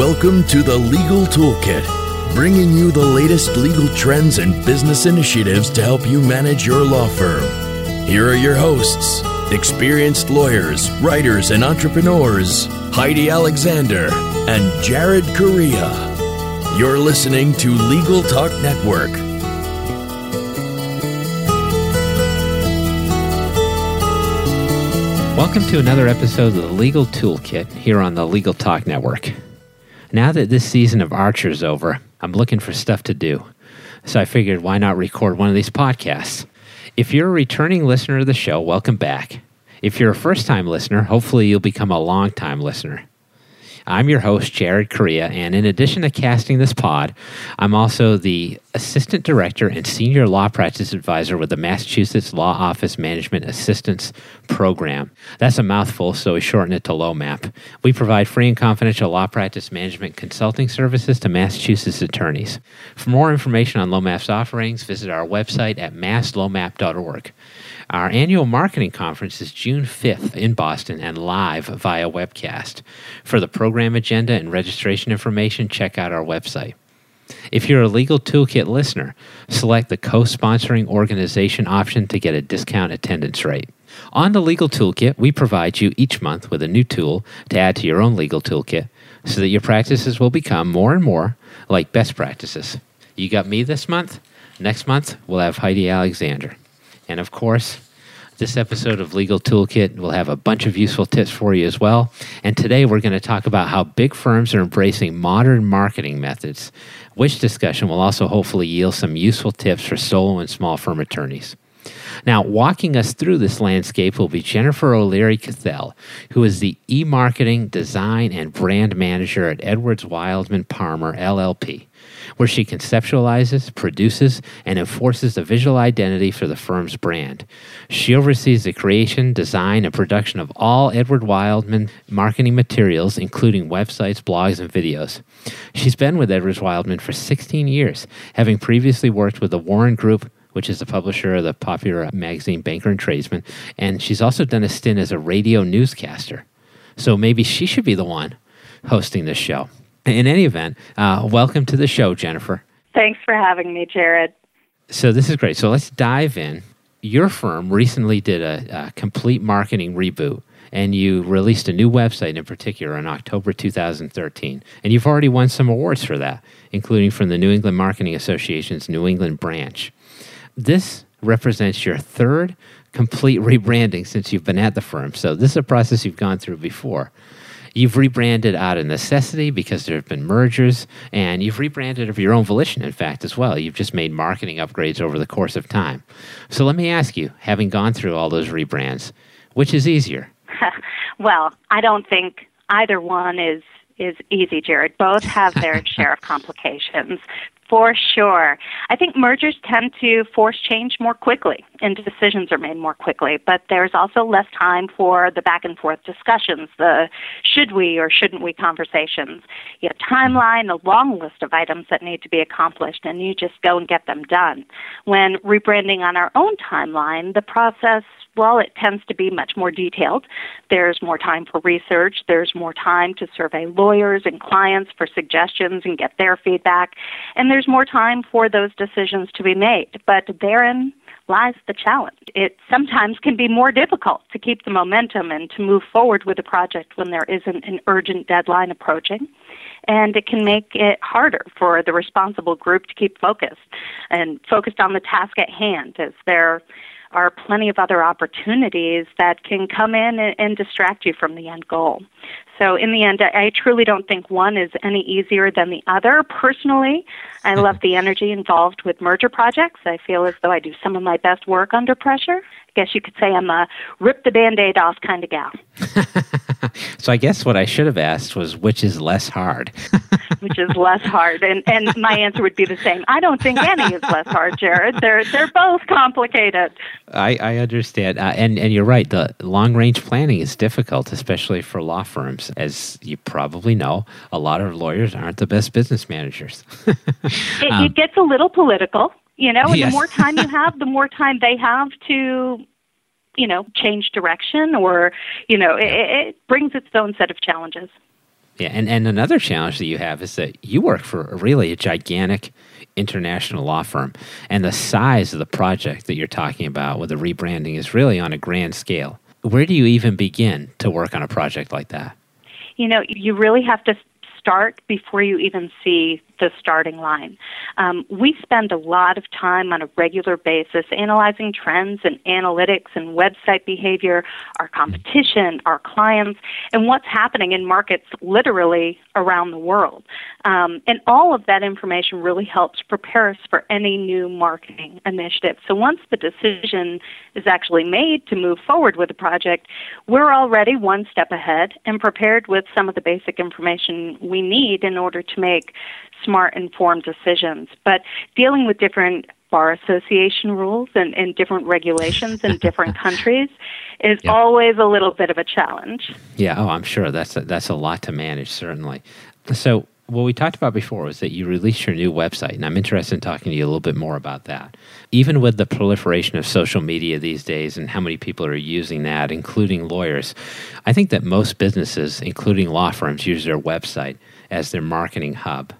Welcome to the Legal Toolkit, bringing you the latest legal trends and business initiatives to help you manage your law firm. Here are your hosts, experienced lawyers, writers, and entrepreneurs, Heidi Alexander and Jared Correia. You're listening to Legal Talk Network. Welcome to another episode of the Legal Toolkit here on the Legal Talk Network. Now that this season of Archer's is over, I'm looking for stuff to do. So I figured why not record one of these podcasts? If you're a returning listener to the show, welcome back. If you're a first time listener, hopefully you'll become a long time listener. I'm your host, Jared Correia, and in addition to casting this pod, I'm also the Assistant Director and Senior Law Practice Advisor with the Massachusetts Law Office Management Assistance Program. That's a mouthful, so we shorten it to LOMAP. We provide free and confidential law practice management consulting services to Massachusetts attorneys. For more information on LOMAP's offerings, visit our website at masslomap.org. Our annual marketing conference is June 5th in Boston and live via webcast. For the program agenda and registration information, check out our website. If you're a Legal Toolkit listener, select the co sponsoring organization option to get a discount attendance rate. On the Legal Toolkit, we provide you each month with a new tool to add to your own legal toolkit so that your practices will become more and more like best practices. You got me this month? Next month, we'll have Heidi Alexander. And of course, this episode of Legal Toolkit will have a bunch of useful tips for you as well. And today we're going to talk about how big firms are embracing modern marketing methods, which discussion will also hopefully yield some useful tips for solo and small firm attorneys. Now, walking us through this landscape will be Jennifer O'Leary Cathell, who is the e marketing, design, and brand manager at Edwards Wildman Palmer, LLP where she conceptualizes, produces, and enforces the visual identity for the firm's brand. She oversees the creation, design, and production of all Edward Wildman marketing materials, including websites, blogs, and videos. She's been with Edwards Wildman for 16 years, having previously worked with the Warren Group which is the publisher of the popular magazine Banker and Tradesman, and she's also done a stint as a radio newscaster. So maybe she should be the one hosting this show. In any event, uh, welcome to the show, Jennifer. Thanks for having me, Jared. So, this is great. So, let's dive in. Your firm recently did a, a complete marketing reboot, and you released a new website in particular in October 2013. And you've already won some awards for that, including from the New England Marketing Association's New England branch. This represents your third complete rebranding since you've been at the firm. So, this is a process you've gone through before. You've rebranded out of necessity because there have been mergers, and you've rebranded of your own volition, in fact, as well. You've just made marketing upgrades over the course of time. So let me ask you, having gone through all those rebrands, which is easier? well, I don't think either one is is easy, Jared. Both have their share of complications. For sure. I think mergers tend to force change more quickly and decisions are made more quickly, but there's also less time for the back and forth discussions, the should we or shouldn't we conversations. You have timeline, a long list of items that need to be accomplished, and you just go and get them done. When rebranding on our own timeline, the process well, it tends to be much more detailed. There's more time for research. There's more time to survey lawyers and clients for suggestions and get their feedback. And there's more time for those decisions to be made. But therein lies the challenge. It sometimes can be more difficult to keep the momentum and to move forward with a project when there isn't an urgent deadline approaching. And it can make it harder for the responsible group to keep focused and focused on the task at hand as there are plenty of other opportunities that can come in and distract you from the end goal. So, in the end, I, I truly don't think one is any easier than the other. Personally, I love the energy involved with merger projects. I feel as though I do some of my best work under pressure. I guess you could say I'm a rip the band aid off kind of gal. so I guess what I should have asked was which is less hard? which is less hard. And and my answer would be the same. I don't think any is less hard, Jared. They're they're both complicated. I, I understand. Uh, and and you're right. The long range planning is difficult, especially for law firms. As you probably know, a lot of lawyers aren't the best business managers. it, um, it gets a little political you know and yes. the more time you have the more time they have to you know change direction or you know it, it brings its own set of challenges Yeah, and, and another challenge that you have is that you work for a really a gigantic international law firm, and the size of the project that you're talking about with the rebranding is really on a grand scale. Where do you even begin to work on a project like that? You know, you really have to start before you even see the starting line. Um, we spend a lot of time on a regular basis analyzing trends and analytics and website behavior, our competition, our clients, and what's happening in markets literally around the world. Um, and all of that information really helps prepare us for any new marketing initiative. So once the decision is actually made to move forward with the project, we're already one step ahead and prepared with some of the basic information we need in order to make smart, informed decisions. But dealing with different bar association rules and, and different regulations in different countries is yep. always a little bit of a challenge. Yeah, oh, I'm sure that's a, that's a lot to manage, certainly. So, what we talked about before was that you released your new website, and I'm interested in talking to you a little bit more about that. Even with the proliferation of social media these days and how many people are using that, including lawyers, I think that most businesses, including law firms, use their website as their marketing hub.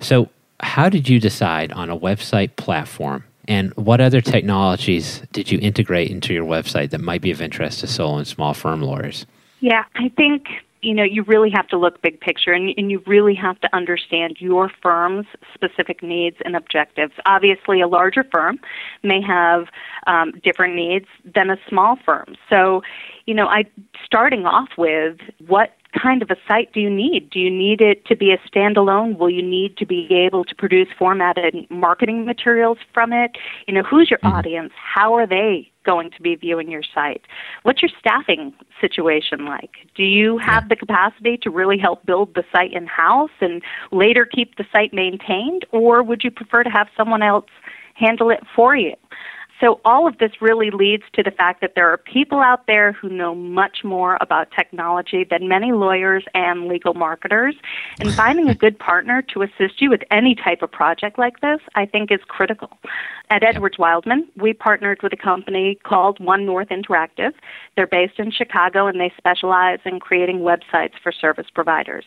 So, how did you decide on a website platform? And what other technologies did you integrate into your website that might be of interest to solo and small firm lawyers? Yeah, I think you know you really have to look big picture and, and you really have to understand your firm's specific needs and objectives obviously a larger firm may have um, different needs than a small firm so you know i starting off with what kind of a site do you need? Do you need it to be a standalone? Will you need to be able to produce formatted marketing materials from it? You know, who's your mm-hmm. audience? How are they going to be viewing your site? What's your staffing situation like? Do you have the capacity to really help build the site in house and later keep the site maintained? Or would you prefer to have someone else handle it for you? So all of this really leads to the fact that there are people out there who know much more about technology than many lawyers and legal marketers. And finding a good partner to assist you with any type of project like this, I think, is critical. At Edwards Wildman, we partnered with a company called One North Interactive. They're based in Chicago and they specialize in creating websites for service providers.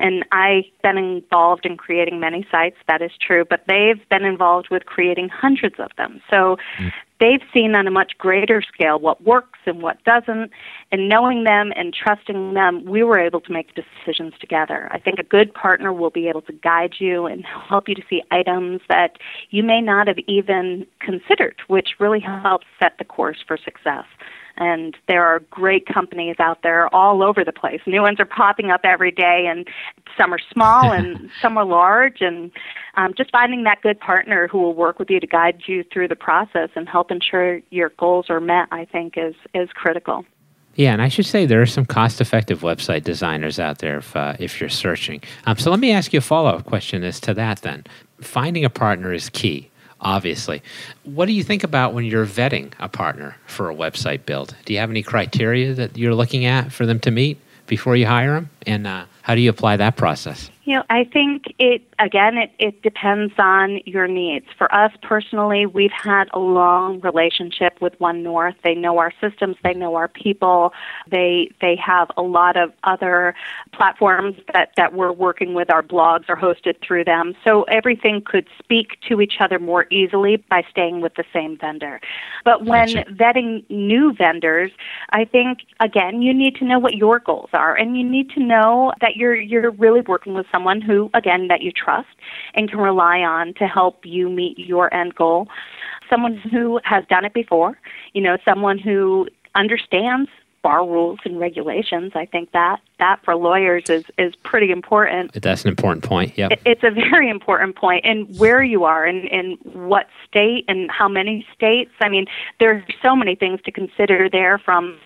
And I've been involved in creating many sites, that is true, but they've been involved with creating hundreds of them. So mm they've seen on a much greater scale what works and what doesn't. And knowing them and trusting them, we were able to make decisions together. I think a good partner will be able to guide you and help you to see items that you may not have even considered, which really helps set the course for success. And there are great companies out there all over the place. New ones are popping up every day, and some are small and some are large. And um, just finding that good partner who will work with you to guide you through the process and help ensure your goals are met, I think, is is critical. Yeah, and I should say there are some cost-effective website designers out there if uh, if you're searching. Um, so let me ask you a follow-up question as to that. Then, finding a partner is key obviously. What do you think about when you're vetting a partner for a website build? Do you have any criteria that you're looking at for them to meet before you hire them? And uh, how do you apply that process? You know, I think it again it, it depends on your needs. For us personally, we've had a long relationship with One North. They know our systems, they know our people. They they have a lot of other platforms that, that we're working with. Our blogs are hosted through them. So everything could speak to each other more easily by staying with the same vendor. But when gotcha. vetting new vendors, I think again you need to know what your goals are and you need to know that you're you're really working with someone who, again, that you trust and can rely on to help you meet your end goal. Someone who has done it before, you know, someone who understands bar rules and regulations. I think that that for lawyers is is pretty important. That's an important point. Yeah, it's a very important point. point, and where you are, and in what state, and how many states. I mean, there's so many things to consider there, from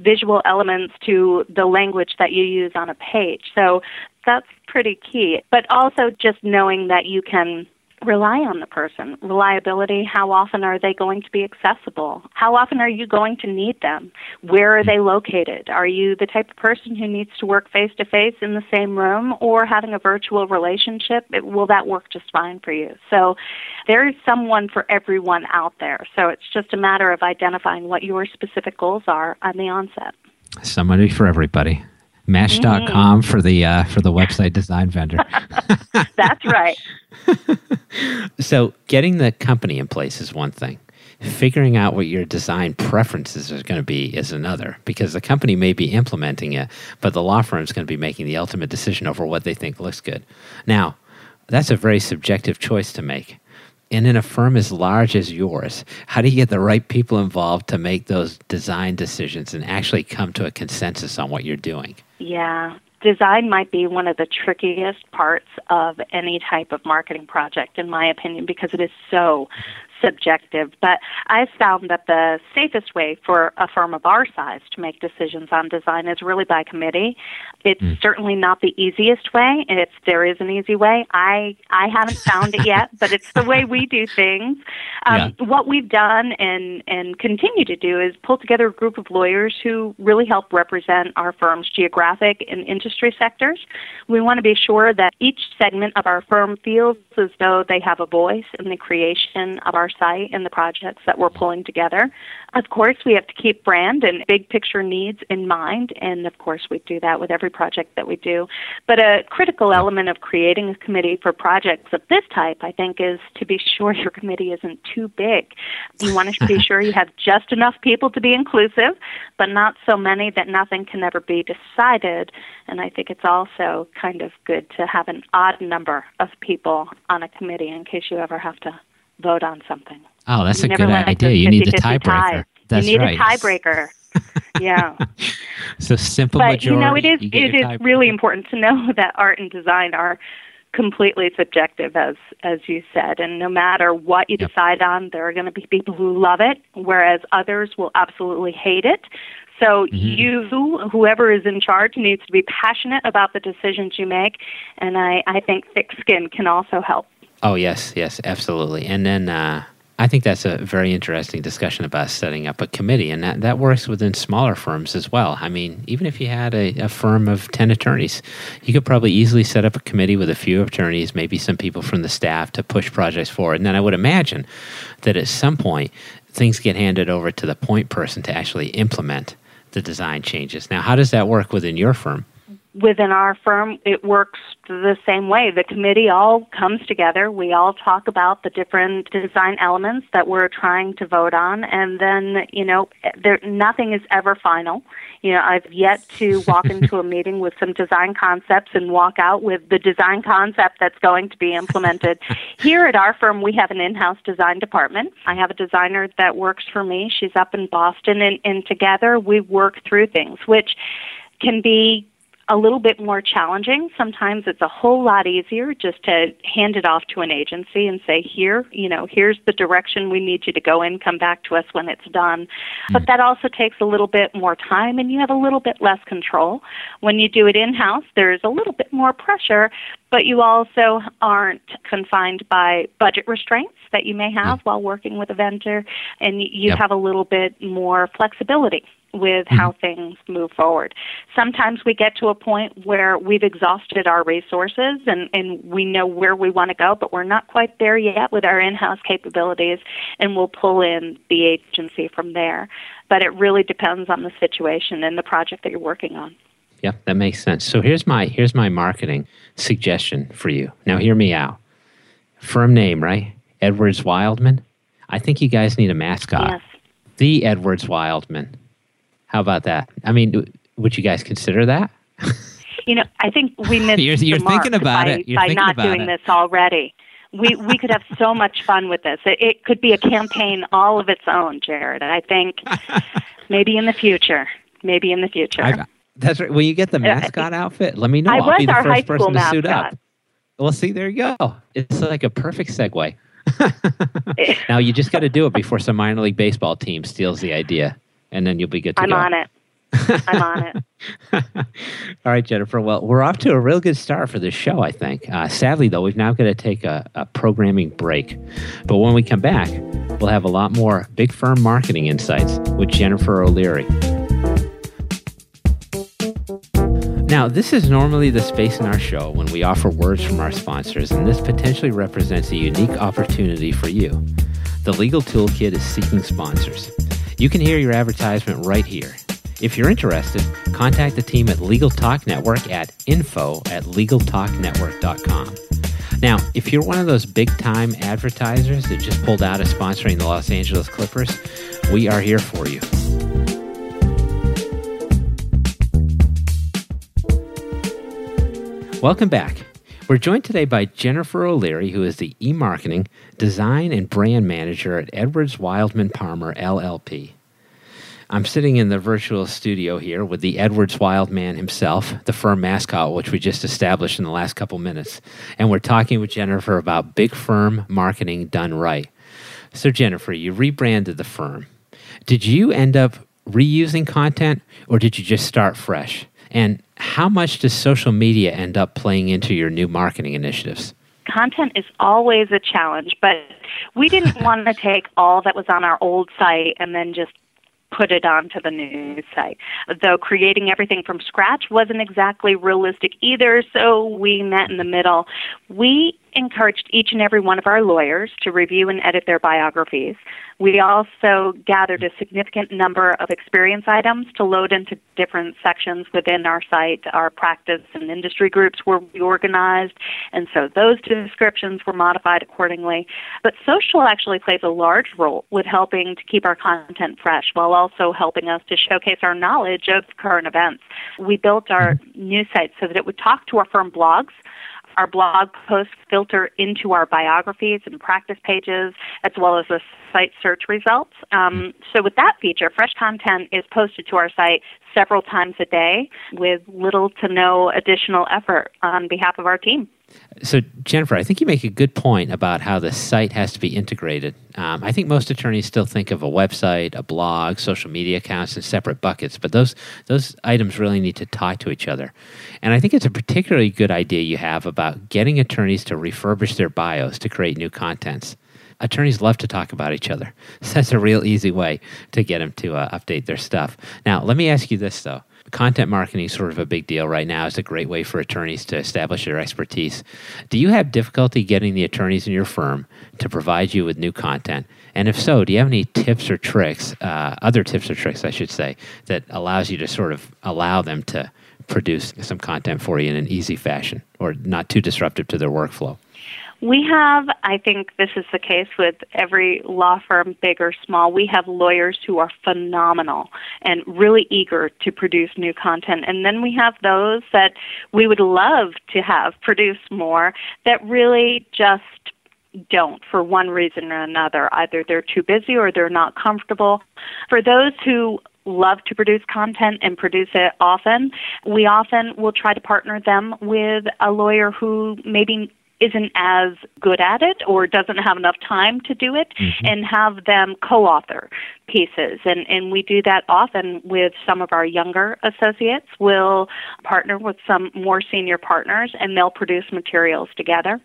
visual elements to the language that you use on a page. So that's pretty key. But also just knowing that you can rely on the person. Reliability, how often are they going to be accessible? How often are you going to need them? Where are they located? Are you the type of person who needs to work face to face in the same room or having a virtual relationship? It, will that work just fine for you? So there is someone for everyone out there. So it's just a matter of identifying what your specific goals are on the onset. Somebody for everybody. Match.com mm-hmm. for the uh, for the website design vendor. That's right. so getting the company in place is one thing. Figuring out what your design preferences are going to be is another because the company may be implementing it, but the law firm is going to be making the ultimate decision over what they think looks good. Now, that's a very subjective choice to make. And in a firm as large as yours, how do you get the right people involved to make those design decisions and actually come to a consensus on what you're doing? Yeah, design might be one of the trickiest parts of any type of marketing project, in my opinion, because it is so subjective, but I've found that the safest way for a firm of our size to make decisions on design is really by committee. It's mm. certainly not the easiest way. If there is an easy way, I I haven't found it yet, but it's the way we do things. Um, yeah. What we've done and and continue to do is pull together a group of lawyers who really help represent our firm's geographic and industry sectors. We want to be sure that each segment of our firm feels as though they have a voice in the creation of our site and the projects that we're pulling together. Of course, we have to keep brand and big picture needs in mind, and of course, we do that with every project that we do. But a critical element of creating a committee for projects of this type, I think, is to be sure your committee isn't too big. You want to be sure you have just enough people to be inclusive, but not so many that nothing can ever be decided. And I think it's also kind of good to have an odd number of people on a committee in case you ever have to vote on something. Oh, that's you a good idea. You need the tiebreaker. Tie. That's you need right. a tiebreaker. yeah. So simple but, majority. you know, it is it is really important to know that art and design are completely subjective as as you said and no matter what you yep. decide on there are going to be people who love it whereas others will absolutely hate it so mm-hmm. you whoever is in charge needs to be passionate about the decisions you make and i i think thick skin can also help Oh yes, yes, absolutely. And then uh, I think that's a very interesting discussion about setting up a committee, and that, that works within smaller firms as well. I mean, even if you had a, a firm of ten attorneys, you could probably easily set up a committee with a few attorneys, maybe some people from the staff to push projects forward. And then I would imagine that at some point things get handed over to the point person to actually implement the design changes. Now, how does that work within your firm? Within our firm, it works the same way. The committee all comes together. We all talk about the different design elements that we're trying to vote on, and then you know, there nothing is ever final. You know, I've yet to walk into a meeting with some design concepts and walk out with the design concept that's going to be implemented. Here at our firm, we have an in-house design department. I have a designer that works for me. She's up in Boston, and, and together we work through things, which can be a little bit more challenging. Sometimes it's a whole lot easier just to hand it off to an agency and say, here, you know, here's the direction we need you to go in, come back to us when it's done. Mm. But that also takes a little bit more time and you have a little bit less control. When you do it in house, there's a little bit more pressure, but you also aren't confined by budget restraints that you may have mm. while working with a vendor, and you yep. have a little bit more flexibility with mm-hmm. how things move forward. Sometimes we get to a point where we've exhausted our resources and, and we know where we want to go, but we're not quite there yet with our in house capabilities, and we'll pull in the agency from there. But it really depends on the situation and the project that you're working on. Yeah, that makes sense. So here's my here's my marketing suggestion for you. Now hear me out. Firm name, right? Edwards Wildman. I think you guys need a mascot. Yes. The Edwards Wildman. How about that? I mean, would you guys consider that? You know, I think we missed you're, you're the thinking about by, it. You're by not doing it. this already. We we could have so much fun with this. It, it could be a campaign all of its own, Jared. I think maybe in the future. Maybe in the future. I, that's right. When you get the uh, mascot outfit, let me know. I was be the first high school person to mascot. suit up. Well, see, there you go. It's like a perfect segue. now you just got to do it before some minor league baseball team steals the idea and then you'll be good to I'm go. I'm on it. I'm on it. All right, Jennifer. Well, we're off to a real good start for this show, I think. Uh, sadly, though, we've now got to take a, a, programming break. But when we come back, we'll have a lot more big firm marketing insights with Jennifer O'Leary. Now, this is normally the space in our show when we offer words from our sponsors, and this potentially represents a unique opportunity for you. The Legal Toolkit is seeking sponsors. You can hear your advertisement right here. If you're interested, contact the team at Legal Talk Network at info at legaltalknetwork.com. Now, if you're one of those big time advertisers that just pulled out of sponsoring the Los Angeles Clippers, we are here for you. Welcome back. We're joined today by Jennifer O'Leary, who is the e marketing, design, and brand manager at Edwards Wildman Palmer LLP. I'm sitting in the virtual studio here with the Edwards Wildman himself, the firm mascot, which we just established in the last couple minutes. And we're talking with Jennifer about big firm marketing done right. So, Jennifer, you rebranded the firm. Did you end up reusing content or did you just start fresh? And how much does social media end up playing into your new marketing initiatives? Content is always a challenge, but we didn't want to take all that was on our old site and then just put it onto the new site. Though creating everything from scratch wasn't exactly realistic either, so we met in the middle. We encouraged each and every one of our lawyers to review and edit their biographies. We also gathered a significant number of experience items to load into different sections within our site. Our practice and industry groups were reorganized, and so those descriptions were modified accordingly. But social actually plays a large role with helping to keep our content fresh while also helping us to showcase our knowledge of current events. We built our mm-hmm. news site so that it would talk to our firm blogs our blog posts filter into our biographies and practice pages, as well as the site search results. Um, so, with that feature, fresh content is posted to our site several times a day with little to no additional effort on behalf of our team. So, Jennifer, I think you make a good point about how the site has to be integrated. Um, I think most attorneys still think of a website, a blog, social media accounts in separate buckets, but those those items really need to tie to each other. And I think it's a particularly good idea you have about getting attorneys to refurbish their bios to create new contents attorneys love to talk about each other. So that's a real easy way to get them to uh, update their stuff. Now, let me ask you this though. Content marketing is sort of a big deal right now. It's a great way for attorneys to establish their expertise. Do you have difficulty getting the attorneys in your firm to provide you with new content? And if so, do you have any tips or tricks, uh, other tips or tricks, I should say, that allows you to sort of allow them to produce some content for you in an easy fashion or not too disruptive to their workflow? We have, I think this is the case with every law firm, big or small, we have lawyers who are phenomenal and really eager to produce new content. And then we have those that we would love to have produce more that really just don't for one reason or another. Either they're too busy or they're not comfortable. For those who love to produce content and produce it often, we often will try to partner them with a lawyer who maybe isn't as good at it or doesn't have enough time to do it mm-hmm. and have them co-author pieces. And and we do that often with some of our younger associates. We'll partner with some more senior partners and they'll produce materials together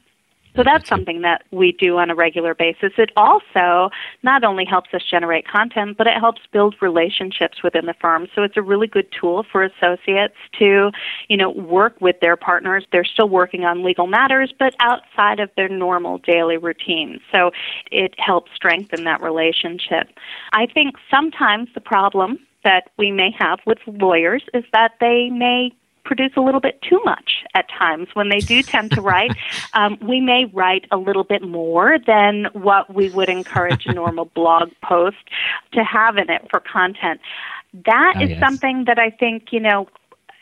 so that's something that we do on a regular basis. It also not only helps us generate content, but it helps build relationships within the firm. So it's a really good tool for associates to, you know, work with their partners. They're still working on legal matters, but outside of their normal daily routine. So it helps strengthen that relationship. I think sometimes the problem that we may have with lawyers is that they may produce a little bit too much at times. When they do tend to write, um, we may write a little bit more than what we would encourage a normal blog post to have in it for content. That oh, is yes. something that I think, you know,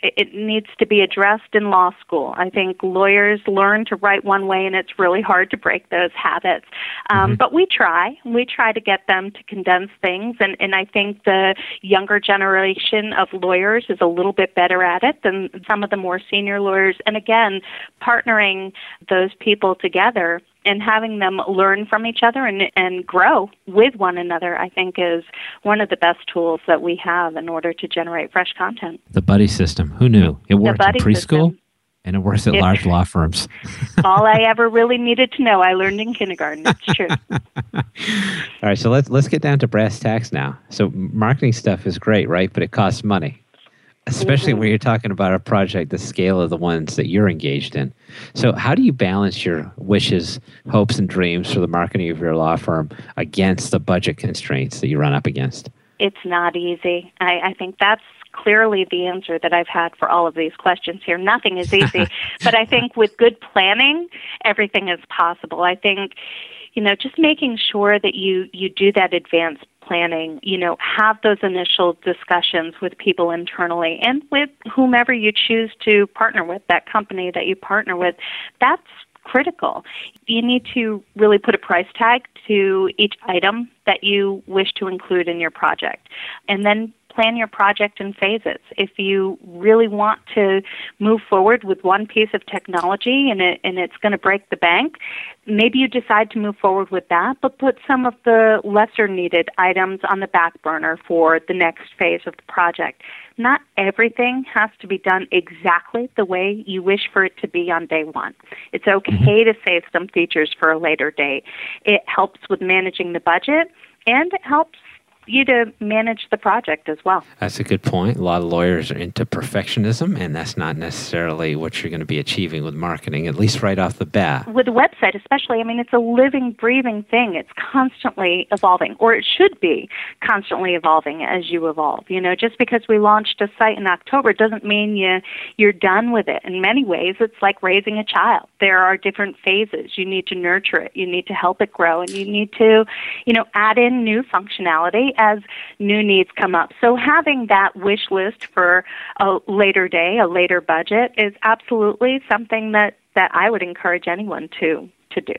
it needs to be addressed in law school. I think lawyers learn to write one way, and it's really hard to break those habits. Um, mm-hmm. But we try. We try to get them to condense things, and, and I think the younger generation of lawyers is a little bit better at it than some of the more senior lawyers. And again, partnering those people together and having them learn from each other and, and grow with one another, I think, is one of the best tools that we have in order to generate fresh content. The buddy system. Who knew? It works in preschool system. and it works at large law firms. all I ever really needed to know, I learned in kindergarten. It's true. all right, so let's let's get down to brass tacks now. So marketing stuff is great, right? But it costs money especially mm-hmm. when you're talking about a project the scale of the ones that you're engaged in. So, how do you balance your wishes, hopes, and dreams for the marketing of your law firm against the budget constraints that you run up against? It's not easy. I, I think that's clearly the answer that I've had for all of these questions here. Nothing is easy, but I think with good planning, everything is possible. I think, you know, just making sure that you you do that advanced planning, you know, have those initial discussions with people internally and with whomever you choose to partner with, that company that you partner with. That's critical. You need to really put a price tag to each item that you wish to include in your project. And then plan your project in phases. If you really want to move forward with one piece of technology and it and it's going to break the bank, maybe you decide to move forward with that, but put some of the lesser needed items on the back burner for the next phase of the project. Not everything has to be done exactly the way you wish for it to be on day one. It's okay mm-hmm. to save some features for a later date. It helps with managing the budget and it helps you to manage the project as well. That's a good point. A lot of lawyers are into perfectionism, and that's not necessarily what you're going to be achieving with marketing, at least right off the bat. With a website, especially, I mean, it's a living, breathing thing. It's constantly evolving, or it should be constantly evolving as you evolve. You know, just because we launched a site in October doesn't mean you you're done with it. In many ways, it's like raising a child. There are different phases. You need to nurture it. You need to help it grow, and you need to, you know, add in new functionality as new needs come up. So having that wish list for a later day, a later budget is absolutely something that, that I would encourage anyone to to do.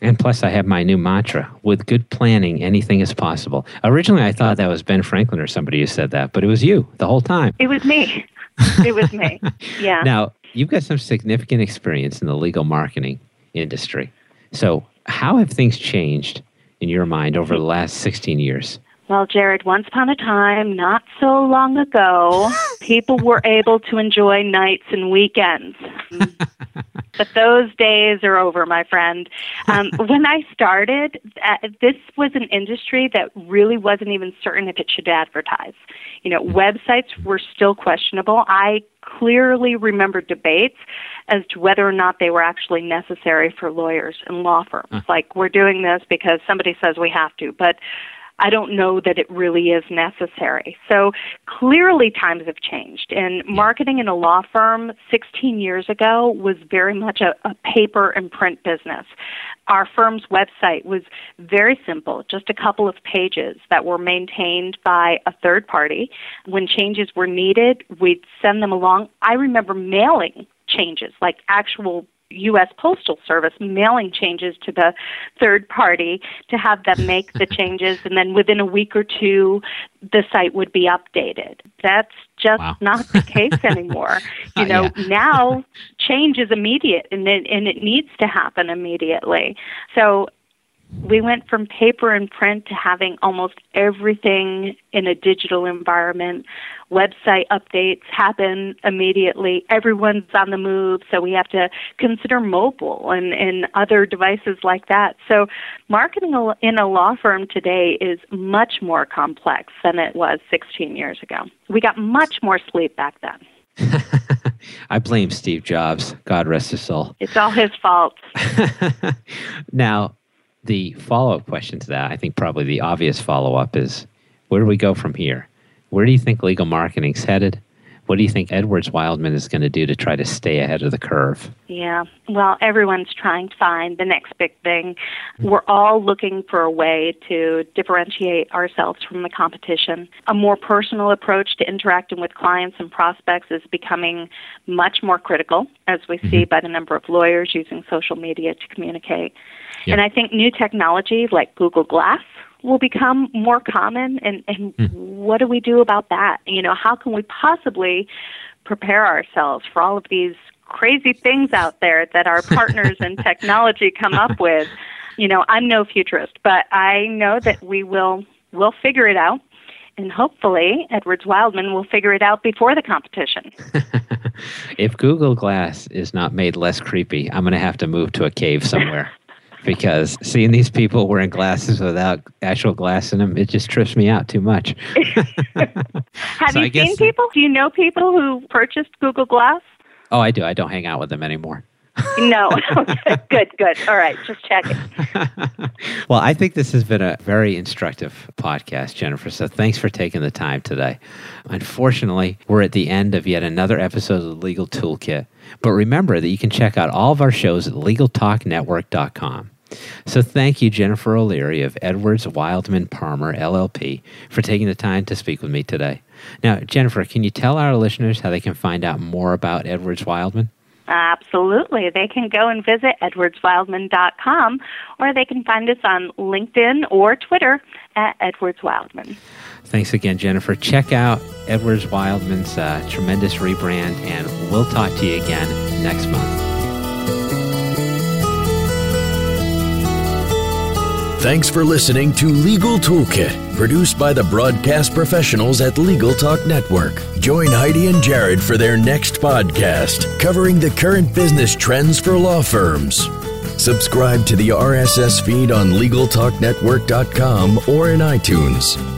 And plus, I have my new mantra with good planning, anything is possible. Originally, I thought that was Ben Franklin or somebody who said that, but it was you the whole time. It was me. It was me. Yeah. now, you've got some significant experience in the legal marketing industry. So, how have things changed in your mind over the last 16 years? Well, Jared, once upon a time, not so long ago, people were able to enjoy nights and weekends. but those days are over, my friend. Um, when I started, uh, this was an industry that really wasn't even certain if it should advertise. You know, websites were still questionable. I clearly remember debates as to whether or not they were actually necessary for lawyers and law firms. Like, we're doing this because somebody says we have to. But I don't know that it really is necessary. So clearly times have changed. And marketing in a law firm 16 years ago was very much a, a paper and print business. Our firm's website was very simple, just a couple of pages that were maintained by a third party. When changes were needed, we'd send them along. I remember mailing changes, like actual U.S. Postal Service mailing changes to the third party to have them make the changes, and then within a week or two, the site would be updated. That's just wow. not the case anymore. you know, uh, yeah. now change is immediate, and it, and it needs to happen immediately. So we went from paper and print to having almost everything in a digital environment. Website updates happen immediately. Everyone's on the move, so we have to consider mobile and, and other devices like that. So, marketing in a law firm today is much more complex than it was 16 years ago. We got much more sleep back then. I blame Steve Jobs. God rest his soul. It's all his fault. now, the follow up question to that, I think probably the obvious follow up is where do we go from here? Where do you think legal marketing's headed? What do you think Edwards Wildman is going to do to try to stay ahead of the curve? Yeah, well, everyone's trying to find the next big thing. We're all looking for a way to differentiate ourselves from the competition. A more personal approach to interacting with clients and prospects is becoming much more critical, as we mm-hmm. see by the number of lawyers using social media to communicate. Yep. And I think new technology like Google Glass will become more common and, and mm. what do we do about that? You know, how can we possibly prepare ourselves for all of these crazy things out there that our partners in technology come up with? You know, I'm no futurist, but I know that we will will figure it out and hopefully Edwards Wildman will figure it out before the competition. if Google Glass is not made less creepy, I'm going to have to move to a cave somewhere because seeing these people wearing glasses without actual glass in them, it just trips me out too much. Have so you I seen people? Do you know people who purchased Google Glass? Oh, I do. I don't hang out with them anymore. no. good, good. All right, just checking. well, I think this has been a very instructive podcast, Jennifer. So thanks for taking the time today. Unfortunately, we're at the end of yet another episode of the Legal Toolkit. But remember that you can check out all of our shows at LegalTalkNetwork.com. So thank you, Jennifer O'Leary of Edwards Wildman Palmer LLP, for taking the time to speak with me today. Now, Jennifer, can you tell our listeners how they can find out more about Edwards Wildman? Absolutely. They can go and visit edwardswildman.com or they can find us on LinkedIn or Twitter at Edwards Wildman. Thanks again, Jennifer. Check out Edwards Wildman's uh, tremendous rebrand, and we'll talk to you again next month. Thanks for listening to Legal Toolkit, produced by the broadcast professionals at Legal Talk Network. Join Heidi and Jared for their next podcast, covering the current business trends for law firms. Subscribe to the RSS feed on LegalTalkNetwork.com or in iTunes.